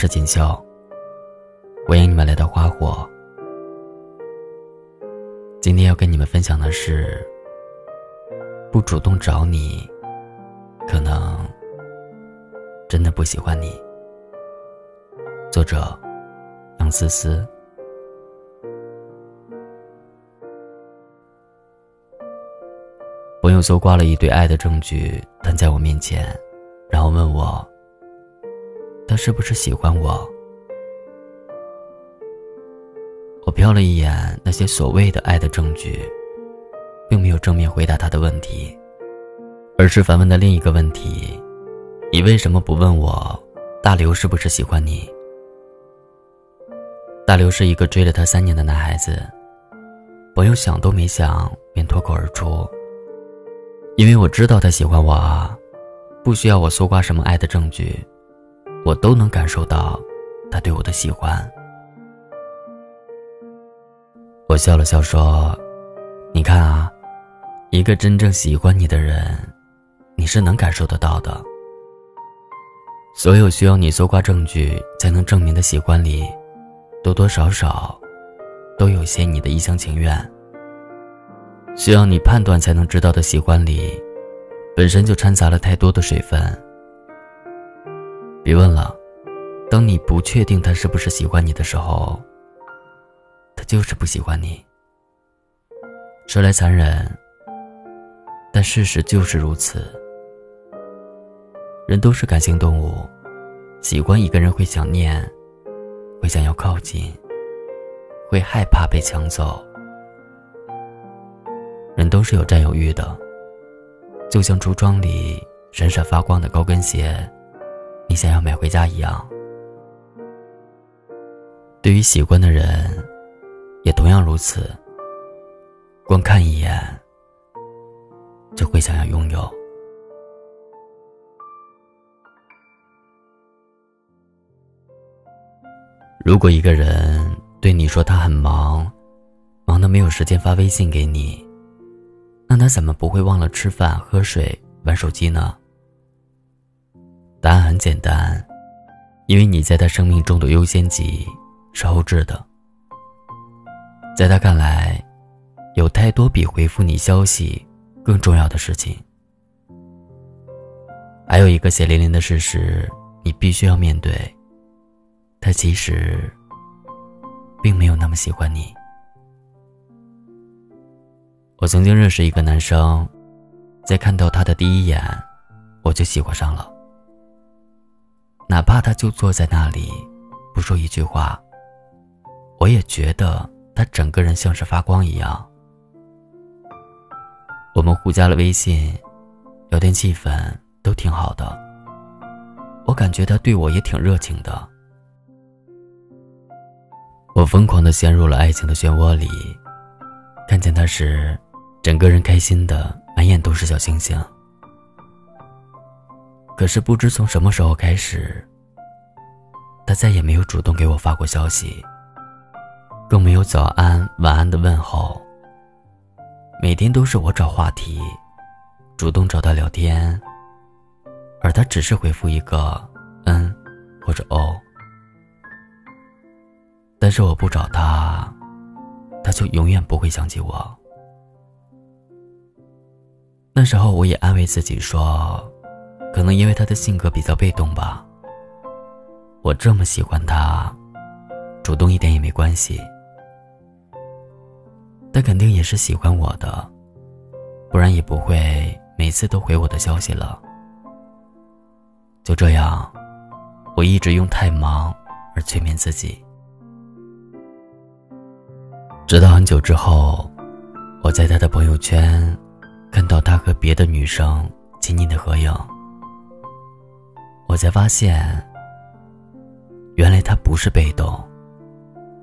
是锦绣，欢迎你们来到花火。今天要跟你们分享的是，不主动找你，可能真的不喜欢你。作者：杨思思。朋友搜刮了一堆爱的证据，摊在我面前，然后问我。他是不是喜欢我？我瞟了一眼那些所谓的爱的证据，并没有正面回答他的问题，而是反问的另一个问题：你为什么不问我，大刘是不是喜欢你？大刘是一个追了他三年的男孩子，朋友想都没想便脱口而出：因为我知道他喜欢我啊，不需要我搜刮什么爱的证据。我都能感受到他对我的喜欢。我笑了笑说：“你看啊，一个真正喜欢你的人，你是能感受得到的。所有需要你搜刮证据才能证明的喜欢里，多多少少都有些你的一厢情愿。需要你判断才能知道的喜欢里，本身就掺杂了太多的水分。”别问了，当你不确定他是不是喜欢你的时候，他就是不喜欢你。说来残忍，但事实就是如此。人都是感性动物，喜欢一个人会想念，会想要靠近，会害怕被抢走。人都是有占有欲的，就像橱窗里闪闪发光的高跟鞋。你想要买回家一样，对于喜欢的人，也同样如此。光看一眼，就会想要拥有。如果一个人对你说他很忙，忙的没有时间发微信给你，那他怎么不会忘了吃饭、喝水、玩手机呢？答案很简单，因为你在他生命中的优先级是后置的。在他看来，有太多比回复你消息更重要的事情。还有一个血淋淋的事实，你必须要面对：他其实并没有那么喜欢你。我曾经认识一个男生，在看到他的第一眼，我就喜欢上了。哪怕他就坐在那里，不说一句话，我也觉得他整个人像是发光一样。我们互加了微信，聊天气氛都挺好的。我感觉他对我也挺热情的。我疯狂的陷入了爱情的漩涡里，看见他时，整个人开心的满眼都是小星星。可是不知从什么时候开始，他再也没有主动给我发过消息，更没有早安、晚安的问候。每天都是我找话题，主动找他聊天，而他只是回复一个“嗯”或者“哦”。但是我不找他，他就永远不会想起我。那时候我也安慰自己说。可能因为他的性格比较被动吧。我这么喜欢他，主动一点也没关系。他肯定也是喜欢我的，不然也不会每次都回我的消息了。就这样，我一直用太忙而催眠自己，直到很久之后，我在他的朋友圈看到他和别的女生亲昵的合影。我才发现，原来他不是被动，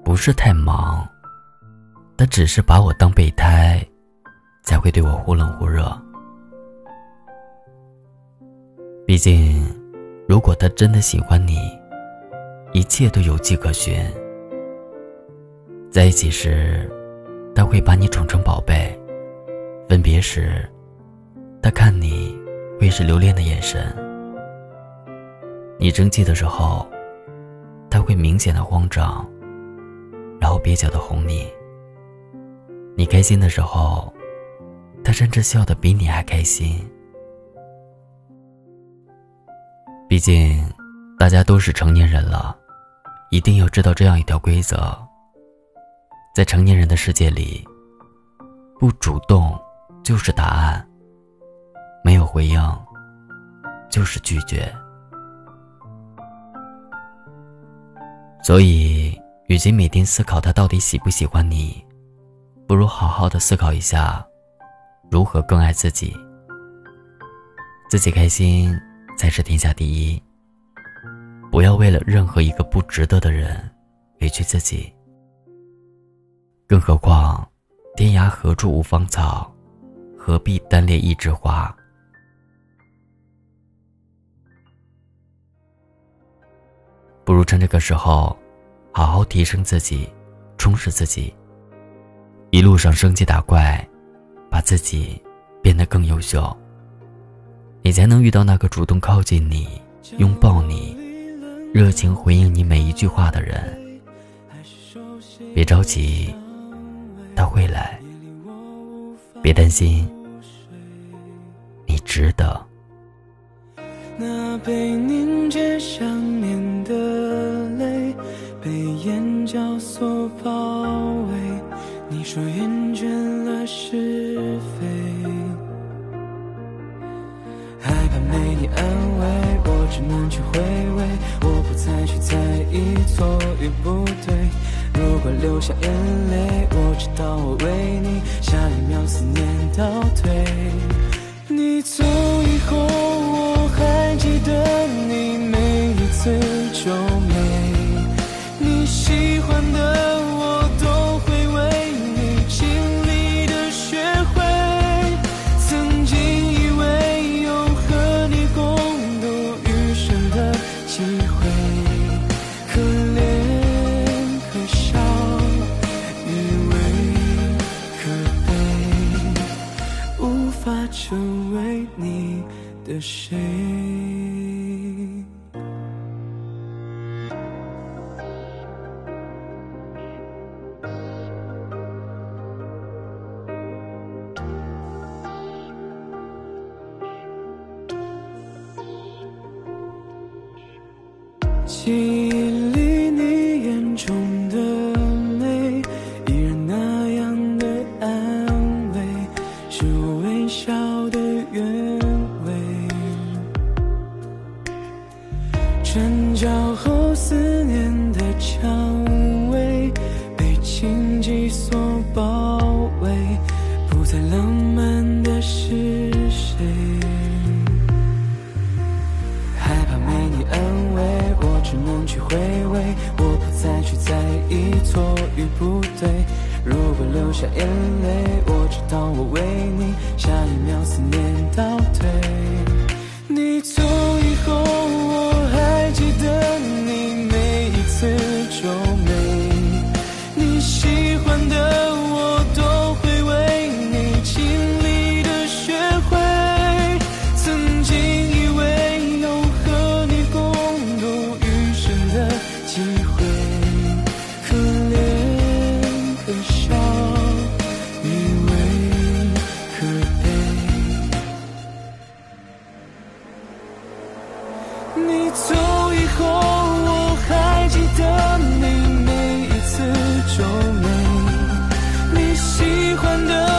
不是太忙，他只是把我当备胎，才会对我忽冷忽热。毕竟，如果他真的喜欢你，一切都有迹可循。在一起时，他会把你宠成宝贝；分别时，他看你会是留恋的眼神。你生气的时候，他会明显的慌张，然后蹩脚的哄你。你开心的时候，他甚至笑得比你还开心。毕竟，大家都是成年人了，一定要知道这样一条规则：在成年人的世界里，不主动就是答案，没有回应就是拒绝。所以，与其每天思考他到底喜不喜欢你，不如好好的思考一下，如何更爱自己。自己开心才是天下第一。不要为了任何一个不值得的人委屈自己。更何况，天涯何处无芳草，何必单恋一枝花？不如趁这个时候，好好提升自己，充实自己。一路上升级打怪，把自己变得更优秀。你才能遇到那个主动靠近你、拥抱你、热情回应你每一句话的人。别着急，他会来。别担心，你值得。那被凝结想念包围。你说厌倦了是非，害怕没你安慰，我只能去回味。我不再去在意错与不对。如果流下眼泪，我知道我为你下一秒思念倒退。你走心。不对。如果流下眼泪，我知道我为你下一秒思念倒退。喜欢的